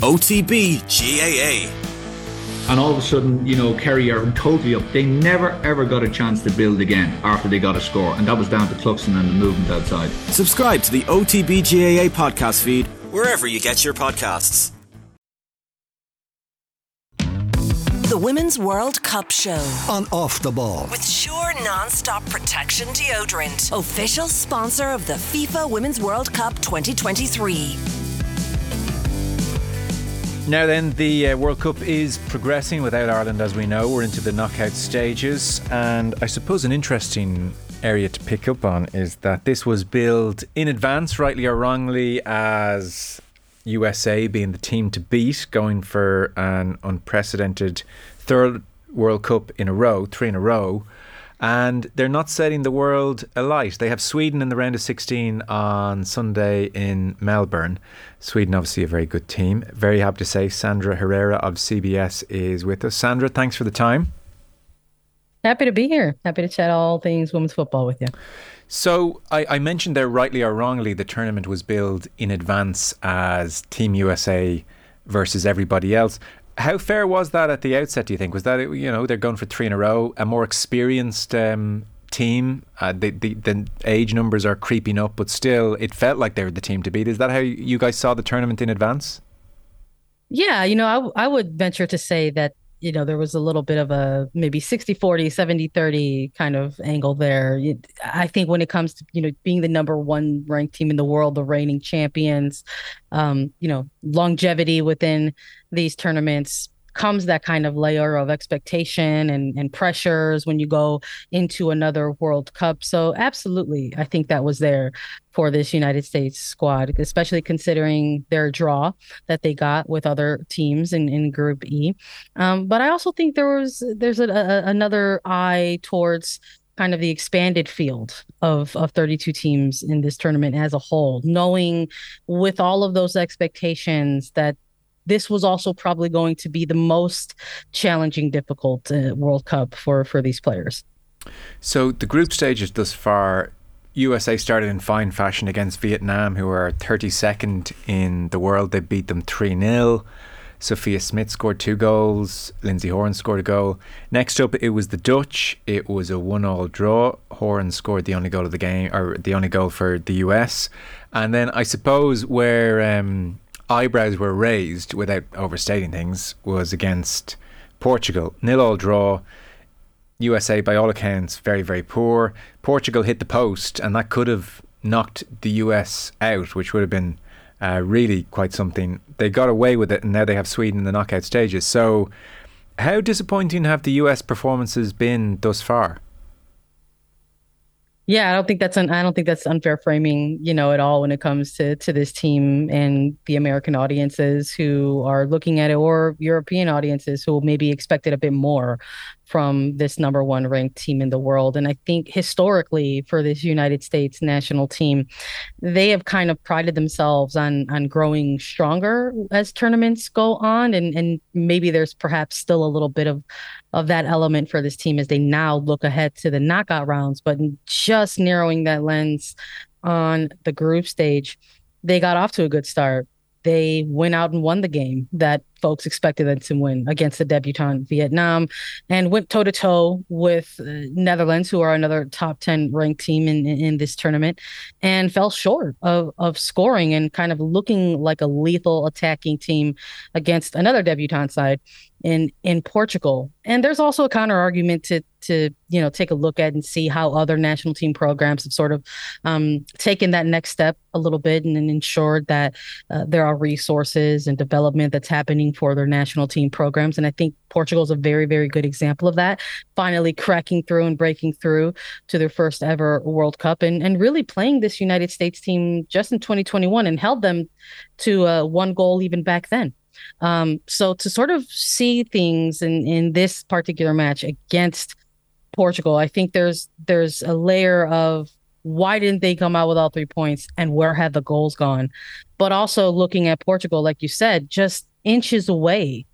OTB GAA. And all of a sudden, you know, Kerry are totally up. They never ever got a chance to build again after they got a score, and that was down to Cluxton and the movement outside. Subscribe to the OTB GAA podcast feed wherever you get your podcasts. The Women's World Cup Show on Off the Ball. with Sure Non-Stop Protection Deodorant, official sponsor of the FIFA Women's World Cup 2023. Now then, the uh, World Cup is progressing without Ireland, as we know. We're into the knockout stages, and I suppose an interesting area to pick up on is that this was billed in advance, rightly or wrongly, as USA being the team to beat, going for an unprecedented third World Cup in a row, three in a row. And they're not setting the world alight. They have Sweden in the round of 16 on Sunday in Melbourne. Sweden, obviously, a very good team. Very happy to say Sandra Herrera of CBS is with us. Sandra, thanks for the time. Happy to be here. Happy to chat all things women's football with you. So, I, I mentioned there, rightly or wrongly, the tournament was billed in advance as Team USA versus everybody else. How fair was that at the outset? Do you think was that you know they're going for three in a row, a more experienced um, team? Uh, the, the the age numbers are creeping up, but still, it felt like they were the team to beat. Is that how you guys saw the tournament in advance? Yeah, you know, I, I would venture to say that, you know, there was a little bit of a maybe 60 40, 70 30 kind of angle there. I think when it comes to, you know, being the number one ranked team in the world, the reigning champions, um, you know, longevity within these tournaments comes that kind of layer of expectation and, and pressures when you go into another World Cup. So, absolutely, I think that was there for this United States squad, especially considering their draw that they got with other teams in, in Group E. Um, but I also think there was there's a, a, another eye towards kind of the expanded field of of 32 teams in this tournament as a whole, knowing with all of those expectations that this was also probably going to be the most challenging, difficult uh, World Cup for for these players. So the group stages thus far, USA started in fine fashion against Vietnam, who are 32nd in the world. They beat them 3 0. Sophia Smith scored two goals. Lindsey Horan scored a goal. Next up, it was the Dutch. It was a one-all draw. Horan scored the only goal of the game, or the only goal for the US. And then I suppose where um, eyebrows were raised, without overstating things, was against Portugal. Nil-all draw. USA, by all accounts, very, very poor. Portugal hit the post, and that could have knocked the US out, which would have been uh, really quite something. They got away with it, and now they have Sweden in the knockout stages. So, how disappointing have the US performances been thus far? Yeah, I don't think that's an I don't think that's unfair framing, you know, at all when it comes to to this team and the American audiences who are looking at it or European audiences who maybe expected a bit more from this number one ranked team in the world. And I think historically for this United States national team, they have kind of prided themselves on on growing stronger as tournaments go on. And and maybe there's perhaps still a little bit of of that element for this team as they now look ahead to the knockout rounds, but just narrowing that lens on the group stage, they got off to a good start. They went out and won the game that folks expected them to win against the debutante Vietnam and went toe to toe with uh, Netherlands, who are another top 10 ranked team in, in, this tournament, and fell short of, of scoring and kind of looking like a lethal attacking team against another debutante side in in Portugal. And there's also a counter argument to to you know take a look at and see how other national team programs have sort of um, taken that next step a little bit and, and ensured that uh, there are resources and development that's happening for their national team programs. And I think Portugal is a very very good example of that. Finally cracking through and breaking through to their first ever World Cup and and really playing this United States team just in 2021 and held them to uh, one goal even back then. Um, so to sort of see things in in this particular match against Portugal, I think there's there's a layer of why didn't they come out with all three points and where had the goals gone? But also looking at Portugal, like you said, just inches away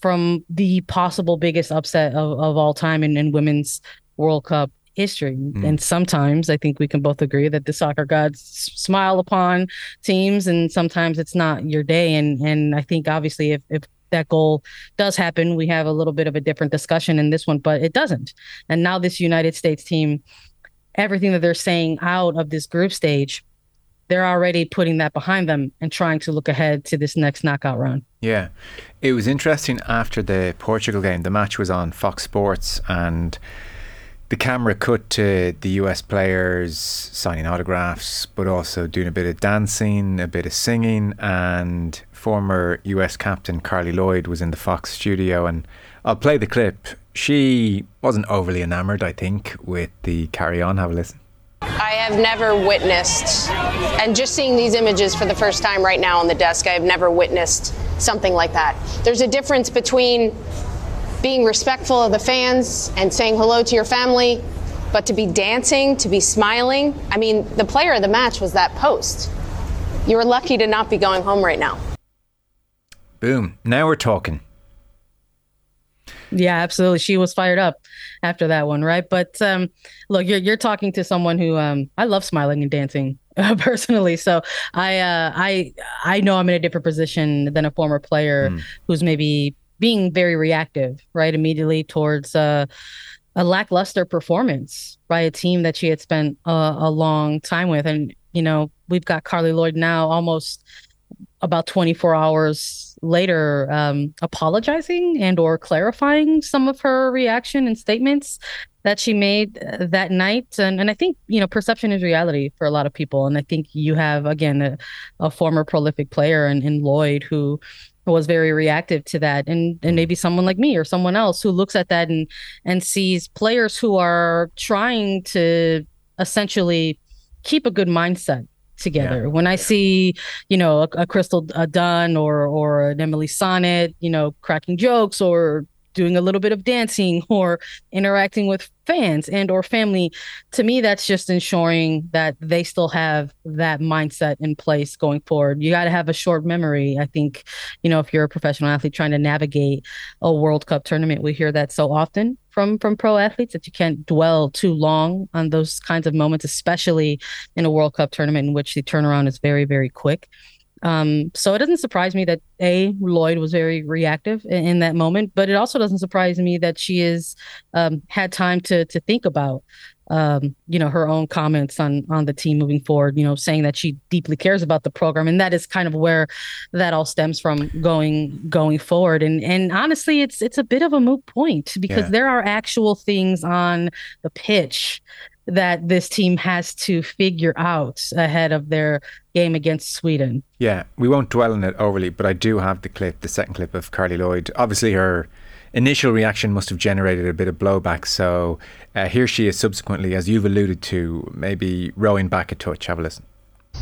from the possible biggest upset of, of all time in, in women's World Cup history. Mm. And sometimes I think we can both agree that the soccer gods smile upon teams and sometimes it's not your day. And and I think obviously if, if that goal does happen, we have a little bit of a different discussion in this one, but it doesn't. And now this United States team, everything that they're saying out of this group stage, they're already putting that behind them and trying to look ahead to this next knockout run. Yeah. It was interesting after the Portugal game. The match was on Fox Sports and the camera cut to the US players signing autographs, but also doing a bit of dancing, a bit of singing, and former US captain Carli Lloyd was in the Fox studio. And I'll play the clip. She wasn't overly enamoured, I think, with the carry on. Have a listen. I have never witnessed, and just seeing these images for the first time right now on the desk, I have never witnessed something like that. There's a difference between being respectful of the fans and saying hello to your family, but to be dancing, to be smiling. I mean, the player of the match was that post. You were lucky to not be going home right now. Boom. Now we're talking. Yeah, absolutely. She was fired up after that one, right? But um, look, you're you're talking to someone who um, I love smiling and dancing uh, personally. So I uh, I I know I'm in a different position than a former player mm. who's maybe being very reactive, right, immediately towards uh, a lackluster performance by a team that she had spent uh, a long time with. And, you know, we've got Carli Lloyd now almost about 24 hours later um, apologizing and or clarifying some of her reaction and statements that she made uh, that night and, and i think you know perception is reality for a lot of people and i think you have again a, a former prolific player in, in lloyd who was very reactive to that and and mm-hmm. maybe someone like me or someone else who looks at that and and sees players who are trying to essentially keep a good mindset together. Yeah. When I see, you know, a, a Crystal a Dunn or or an Emily Sonnett you know, cracking jokes or doing a little bit of dancing or interacting with fans and or family. To me that's just ensuring that they still have that mindset in place going forward. You got to have a short memory. I think you know if you're a professional athlete trying to navigate a world cup tournament we hear that so often from from pro athletes that you can't dwell too long on those kinds of moments especially in a world cup tournament in which the turnaround is very very quick um, so it doesn't surprise me that a Lloyd was very reactive in, in, that moment, but it also doesn't surprise me that she has um, had time to to think about um, you know her own comments on on the team moving forward. You know, saying that she deeply cares about the program, and that is kind of where that all stems from going going forward. And and honestly, it's it's a bit of a moot point because yeah. there are actual things on the pitch that this team has to figure out ahead of their game against Sweden. Yeah, we won't dwell on it overly, but I do have the clip, the second clip of Carli Lloyd. Obviously, her initial reaction must have generated a bit of blowback. So uh, here she is subsequently, as you've alluded to, maybe rowing back a touch. Have a listen.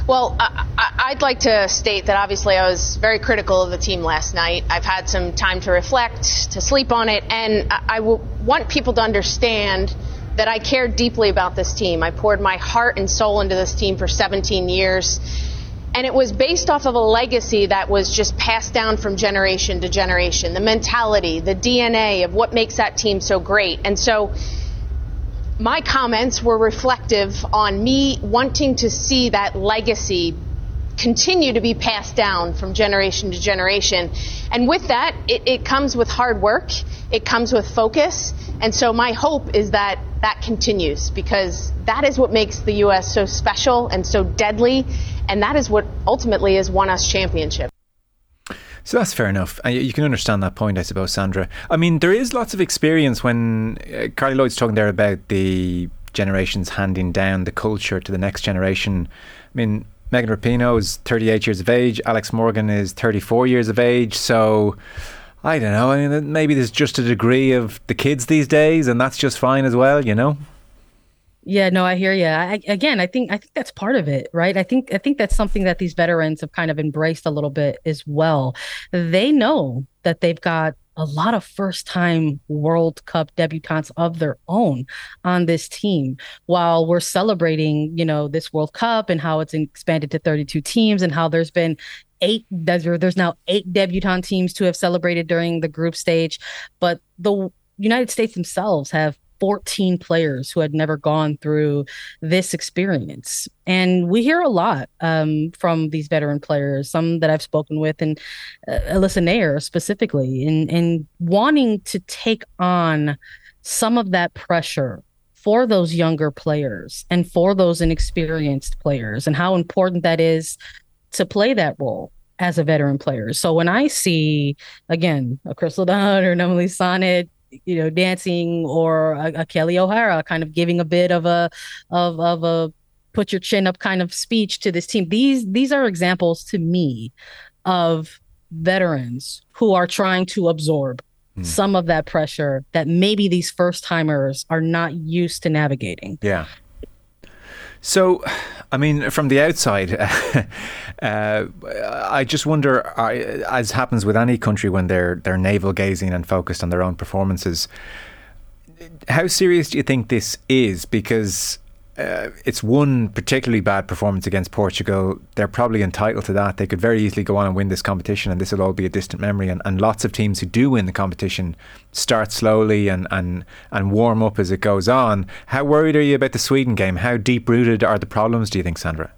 Well, I, would like to state that obviously I was very critical of the team last night. I've had some time to reflect, to sleep on it, and I, I want people to understand that I cared deeply about this team. I poured my heart and soul into this team for 17 years. And it was based off of a legacy that was just passed down from generation to generation. The mentality, the DNA of what makes that team so great. And so my comments were reflective on me wanting to see that legacy continue to be passed down from generation to generation. And with that, it, it comes with hard work, it comes with focus. And so my hope is that that continues because that is what makes the U.S. so special and so deadly, and that is what ultimately has won us championship. So that's fair enough. You can understand that point, I suppose, Sandra. I mean, there is lots of experience when uh, Carli Lloyd's talking there about the generations handing down the culture to the next generation. I mean, Megan Rapinoe is 38 years of age. Alex Morgan is 34 years of age. So I don't know. I mean, maybe there's just a degree of the kids these days, and that's just fine as well, you know. Yeah, no, I hear you. I, again, I think I think that's part of it, right? I think I think that's something that these veterans have kind of embraced a little bit as well. They know that they've got a lot of first time World Cup debutantes of their own on this team while we're celebrating, you know, this World Cup and how it's expanded to 32 teams and how there's been eight there's now eight debutant teams to have celebrated during the group stage. But the united states themselves have 14 players who had never gone through this experience. And we hear a lot um, from these veteran players, some that I've spoken with, and uh, Alyssa Naeher specifically, in, in wanting to take on some of that pressure for those younger players and for those inexperienced players, and how important that is to play that role as a veteran player. So when I see again a Crystal Dunn or an Emily Sonnett, you know, dancing or a, a, Kelley O'Hara kind of giving a bit of a of of a put your chin up kind of speech to this team. These these are examples to me of veterans who are trying to absorb mm. some of that pressure that maybe these first timers are not used to navigating. Yeah. So, I mean, from the outside, uh, I just wonder, uh, as happens with any country when they're they're navel gazing and focused on their own performances, how serious do you think this is? Because uh, it's one particularly bad performance against Portugal. They're probably entitled to that. They could very easily go on and win this competition, and this will all be a distant memory. And, and lots of teams who do win the competition start slowly and, and, and warm up as it goes on. How worried are you about the Sweden game? How deep rooted are the problems, do you think, Sandra?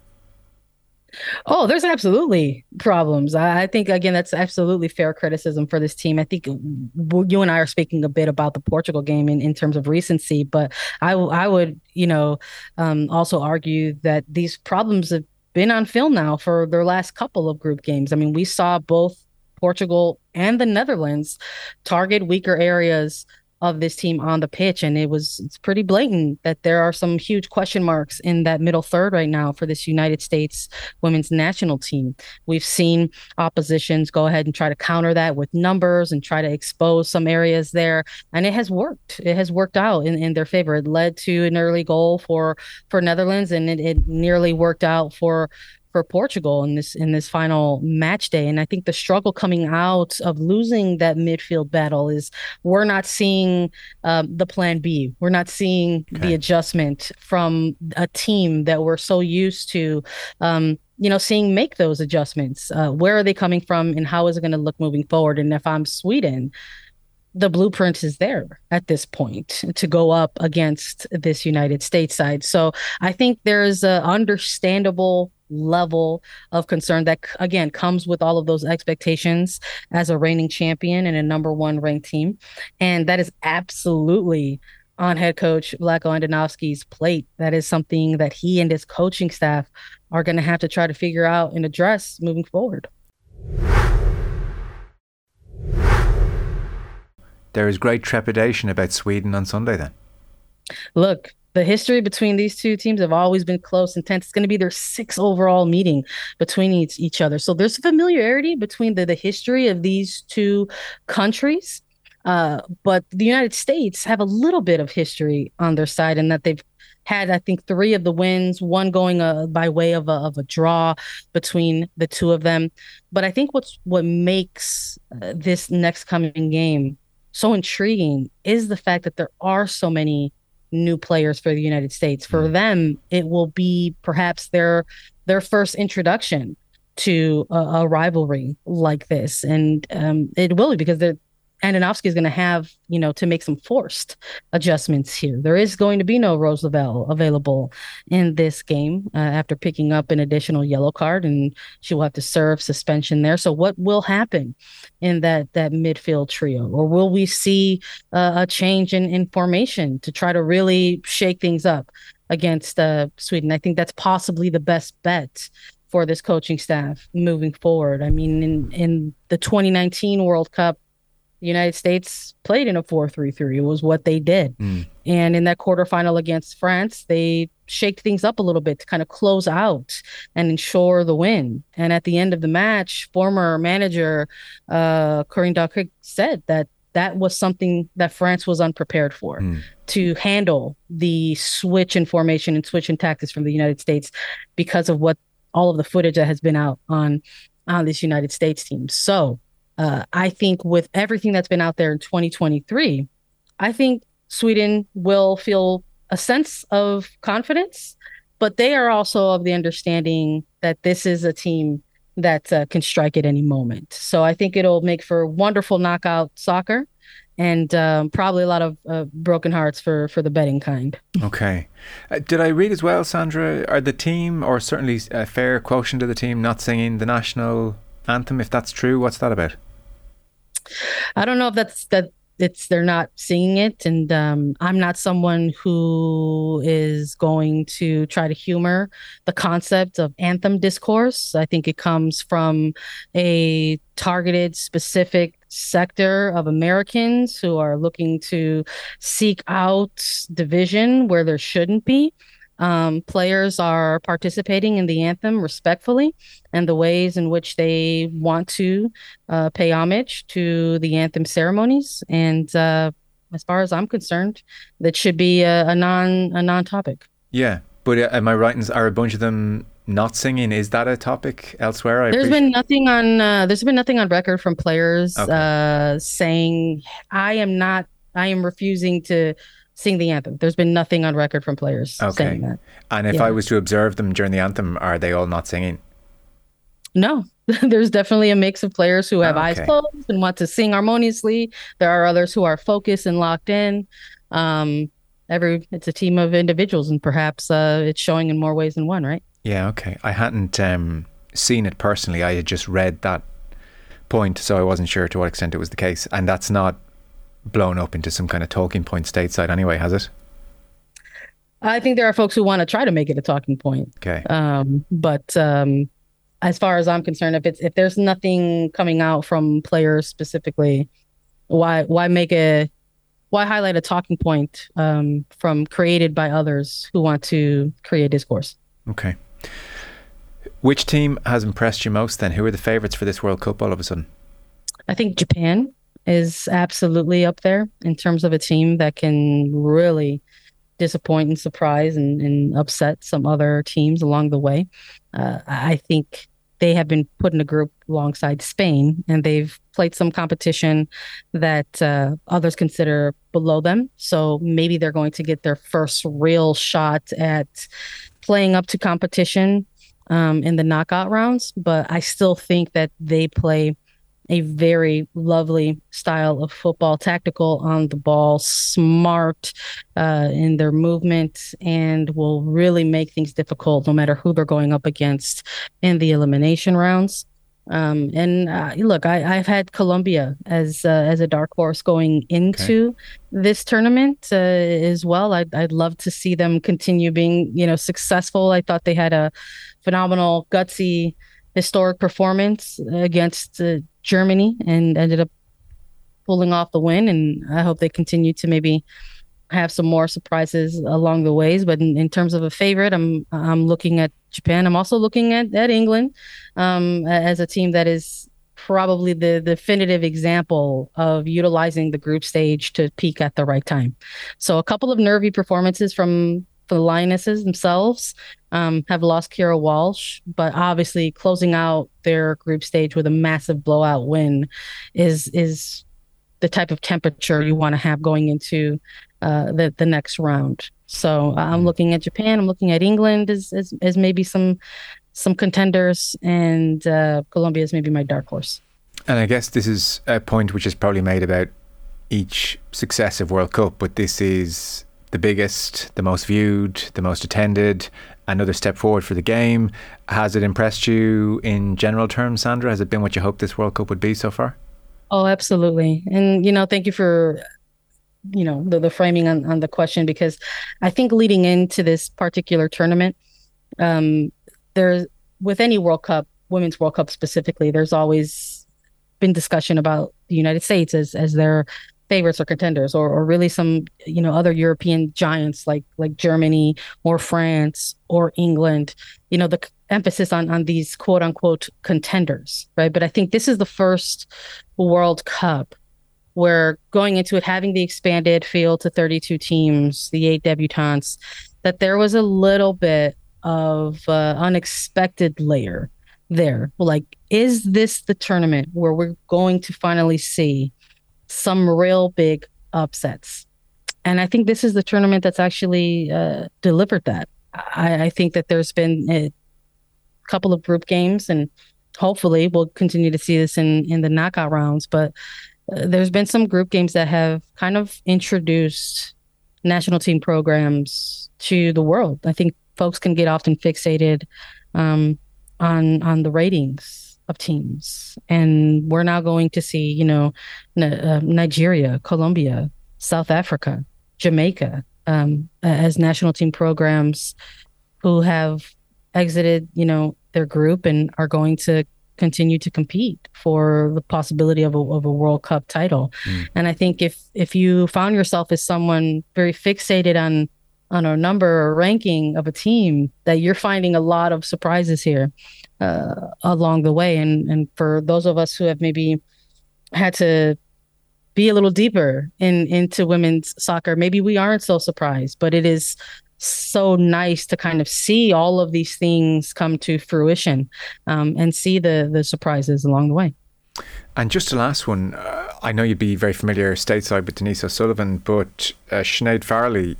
Oh, there's absolutely problems. I think again that's absolutely fair criticism for this team. I think you and I are speaking a bit about the Portugal game in, in terms of recency, but I I would you know um, also argue that these problems have been on film now for their last couple of group games. I mean, we saw both Portugal and the Netherlands target weaker areas of this team on the pitch and it was it's pretty blatant that there are some huge question marks in that middle third right now for this United States women's national team. We've seen oppositions go ahead and try to counter that with numbers and try to expose some areas there and it has worked. It has worked out in, in their favor. It led to an early goal for for Netherlands and it, it nearly worked out for for Portugal in this in this final match day. And I think the struggle coming out of losing that midfield battle is we're not seeing um, the plan B. We're not seeing okay. the adjustment from a team that we're so used to. Um, you know, seeing make those adjustments. Uh, where are they coming from, and how is it going to look moving forward? And if I'm Sweden, the blueprint is there at this point to go up against this United States side. So I think there's a understandable level of concern that again comes with all of those expectations as a reigning champion and a number one ranked team. And that is absolutely on head coach Vlatko Andonovski's plate. That is something that he and his coaching staff are going to have to try to figure out and address moving forward. There is great trepidation about Sweden on Sunday then. Look the history between these two teams have always been close and tense. It's going to be their sixth overall meeting between each, each other. So there's familiarity between the, the history of these two countries. Uh, but the United States have a little bit of history on their side in that they've had, I think, three of the wins, one going uh, by way of a, of a draw between the two of them. But I think what's what makes uh, this next coming game so intriguing is the fact that there are so many new players for the United States. For mm. them, it will be perhaps their their first introduction to a, a rivalry like this, and um, it will be because they're Andonovski is going to have, you know, to make some forced adjustments here. There is going to be no Rose Lavelle available in this game uh, after picking up an additional yellow card, and she will have to serve suspension there. So, what will happen in that that midfield trio, or will we see uh, a change in, in formation to try to really shake things up against uh, Sweden? I think that's possibly the best bet for this coaching staff moving forward. I mean, in in the 2019 World Cup the United States played in a 4-3-3. It was what they did. Mm. And in that quarterfinal against France, they shaked things up a little bit to kind of close out and ensure the win. And at the end of the match, former manager uh, Corinne Diacre said that that was something that France was unprepared for mm. to handle the switch in formation and switch in tactics from the United States because of what all of the footage that has been out on on this United States team. So uh, I think with everything that's been out there in 2023, I think Sweden will feel a sense of confidence, but they are also of the understanding that this is a team that uh, can strike at any moment. So I think it'll make for wonderful knockout soccer. and um, probably a lot of uh, broken hearts for for the betting kind. Okay, uh, did I read as well, Sandra? Are the team, or certainly a fair quotient of the team, not singing the national anthem? If that's true, what's that about? I don't know if that's that it's they're not seeing it. And um, i'm not someone who is going to try to humor the concept of anthem discourse. I think it comes from a targeted specific sector of americans who are looking to seek out division where there shouldn't be um, players are participating in the anthem respectfully and the ways in which they want to uh, pay homage to the anthem ceremonies. And uh, as far as I'm concerned, that should be a, a non a non topic. Yeah, but uh, am I right? Are a bunch of them not singing? Is that a topic elsewhere? I there's appreciate- been nothing on. Uh, there's been nothing on record from players okay. Uh, saying I am not. I am refusing to sing the anthem. There's been nothing on record from players okay. saying that. And if yeah. I was to observe them during the anthem, are they all not singing? No, there's definitely a mix of players who have okay. eyes closed and want to sing harmoniously. There are others who are focused and locked in. Um, every it's a team of individuals, and perhaps uh, it's showing in more ways than one, right? Yeah. Okay. I hadn't um, seen it personally. I had just read that point, so I wasn't sure to what extent it was the case. And that's not blown up into some kind of talking point stateside anyway, has it? I think there are folks who want to try to make it a talking point. Okay. Um, but um, as far as I'm concerned, if it's if there's nothing coming out from players specifically, why why make a why highlight a talking point um, from created by others who want to create discourse? Okay. Which team has impressed you most then? Who are the favourites for this World Cup all of a sudden? I think Japan is absolutely up there in terms of a team that can really disappoint and surprise and, and upset some other teams along the way. Uh, I think they have been put in a group alongside Spain, and they've played some competition that uh, others consider below them. So maybe they're going to get their first real shot at playing up to competition um, in the knockout rounds. But I still think that they play a very lovely style of football, tactical on the ball, smart uh, in their movement, and will really make things difficult no matter who they're going up against in the elimination rounds. Um, and uh, look, I, have had Colombia as uh, as a dark horse going into okay. this tournament uh, as well. I'd, I'd love to see them continue being you know successful. I thought they had a phenomenal, gutsy, historic performance against uh, Germany and ended up pulling off the win. And I hope they continue to maybe have some more surprises along the ways. But in, in terms of a favorite, I'm I'm looking at Japan. I'm also looking at at England um, as a team that is probably the definitive example of utilizing the group stage to peak at the right time. So a couple of nervy performances from the Lionesses themselves um, have lost Keira Walsh, but obviously closing out their group stage with a massive blowout win is is the type of temperature you want to have going into uh, the the next round. So uh, I'm mm-hmm. looking at Japan. I'm looking at England as as, as maybe some some contenders, and uh, Colombia is maybe my dark horse. And I guess this is a point which is probably made about each successive World Cup, but this is the biggest, the most viewed, the most attended, another step forward for the game. Has it impressed you in general terms, Sandra? Has it been what you hoped this World Cup would be so far? Oh, absolutely. And, you know, thank you for, you know, the, the framing on, on the question because I think leading into this particular tournament, um, there's with any World Cup, Women's World Cup specifically, there's always been discussion about the United States as as their favorites or contenders or, or really some you know other european giants like like germany or france or england you know the emphasis on on these quote unquote contenders right? But i think this is the first world cup where going into it having the expanded field to 32 teams the eight debutantes that there was a little bit of uh, unexpected layer there. Like is this the tournament where we're going to finally see some real big upsets. And I think this is the tournament that's actually uh, delivered that. I, I, think that there's been a couple of group games, and hopefully we'll continue to see this in in the knockout rounds. But uh, there's been some group games that have kind of introduced national team programs to the world. I think folks can get often fixated um, on on the ratings of teams, and we're now going to see, you know, uh, Nigeria, Colombia, South Africa, Jamaica um, as national team programs who have exited, you know, their group and are going to continue to compete for the possibility of a, of a World Cup title. Mm. And I think if if you found yourself as someone very fixated on on a number or ranking of a team, that you're finding a lot of surprises here uh, along the way. And and for those of us who have maybe had to be a little deeper in into women's soccer, maybe we aren't so surprised. But it is so nice to kind of see all of these things come to fruition um, and see the the surprises along the way. And just the last one, uh, I know you'd be very familiar stateside with Denise O'Sullivan, but uh, Sinead Farrelly,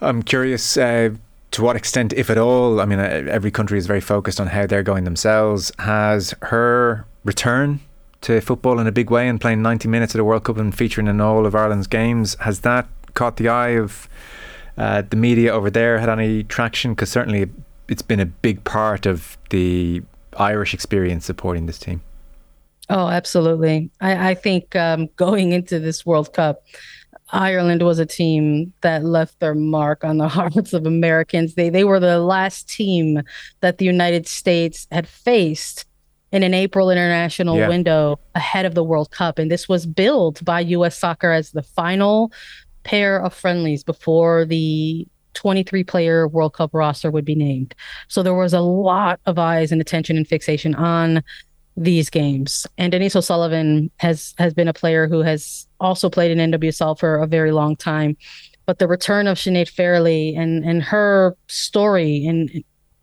I'm curious uh, to what extent, if at all, I mean, uh, every country is very focused on how they're going themselves. Has her return to football in a big way and playing 90 minutes at the World Cup and featuring in all of Ireland's games, has that caught the eye of uh, the media over there had any traction? Because certainly it's been a big part of the Irish experience supporting this team. Oh, absolutely. I, I think um, going into this World Cup, Ireland was a team that left their mark on the hearts of Americans. They they were the last team that the United States had faced in an April international yeah. window ahead of the World Cup. And this was billed by US soccer as the final pair of friendlies before the 23 player World Cup roster would be named. So there was a lot of eyes and attention and fixation on these games. And Denise O'Sullivan has has been a player who has also played in NWSL for a very long time. But the return of Sinead Farrelly and and her story and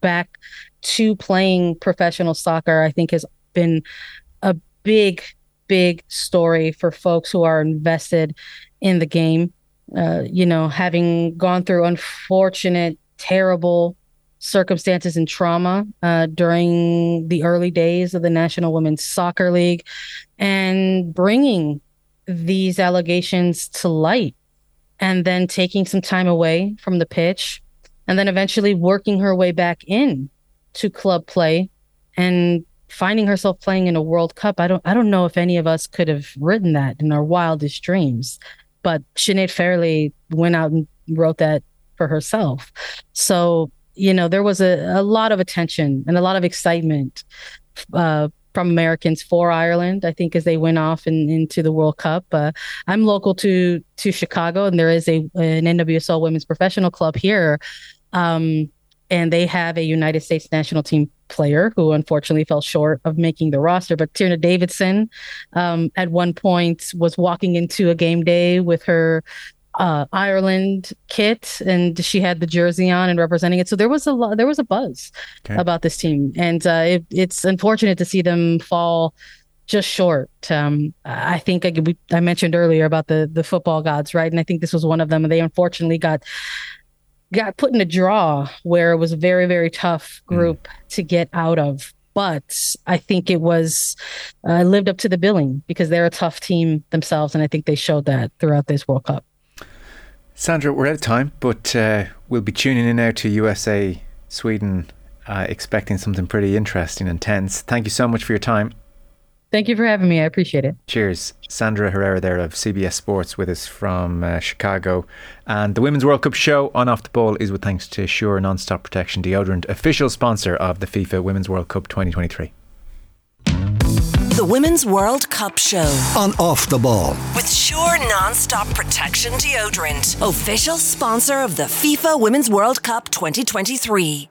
back to playing professional soccer, I think has been a big, big story for folks who are invested in the game uh, you know, having gone through unfortunate, terrible circumstances and trauma uh, during the early days of the National Women's Soccer League and bringing these allegations to light and then taking some time away from the pitch and then eventually working her way back in to club play and finding herself playing in a World Cup. I don't I don't know if any of us could have written that in our wildest dreams but Sinead Farrelly went out and wrote that for herself. So, you know, there was a, a lot of attention and a lot of excitement uh, from Americans for Ireland. I think as they went off in, into the World Cup. Uh, I'm local to to Chicago, and there is a an NWSL women's professional club here. Um, and they have a United States national team player who unfortunately fell short of making the roster. But Tierna Davidson, um, at one point, was walking into a game day with her uh, Ireland kit, and she had the jersey on and representing it. So there was a lot, there was a buzz okay. about this team, and uh, it, it's unfortunate to see them fall just short. Um, I think I, we, I mentioned earlier about the the football gods, right? And I think this was one of them. And they unfortunately got got put in a draw where it was a very very tough hmm. group mm. to get out of but i think it was uh, lived up to the billing because they're a tough team themselves and i think they showed that throughout this world cup sandra we're out of time but uh, we'll be tuning in now to usa sweden uh, expecting something pretty interesting and tense thank you so much for your time Thank you for having me. I appreciate it. Cheers. Sandra Herrera there of CBS Sports with us from uh, Chicago. And the Women's World Cup show on Off the Ball is with thanks to Sure Non-Stop Protection Deodorant, official sponsor of the FIFA Women's World Cup 2023. The Women's World Cup show. On Off the Ball. With Sure Non-Stop Protection Deodorant, official sponsor of the FIFA Women's World Cup 2023.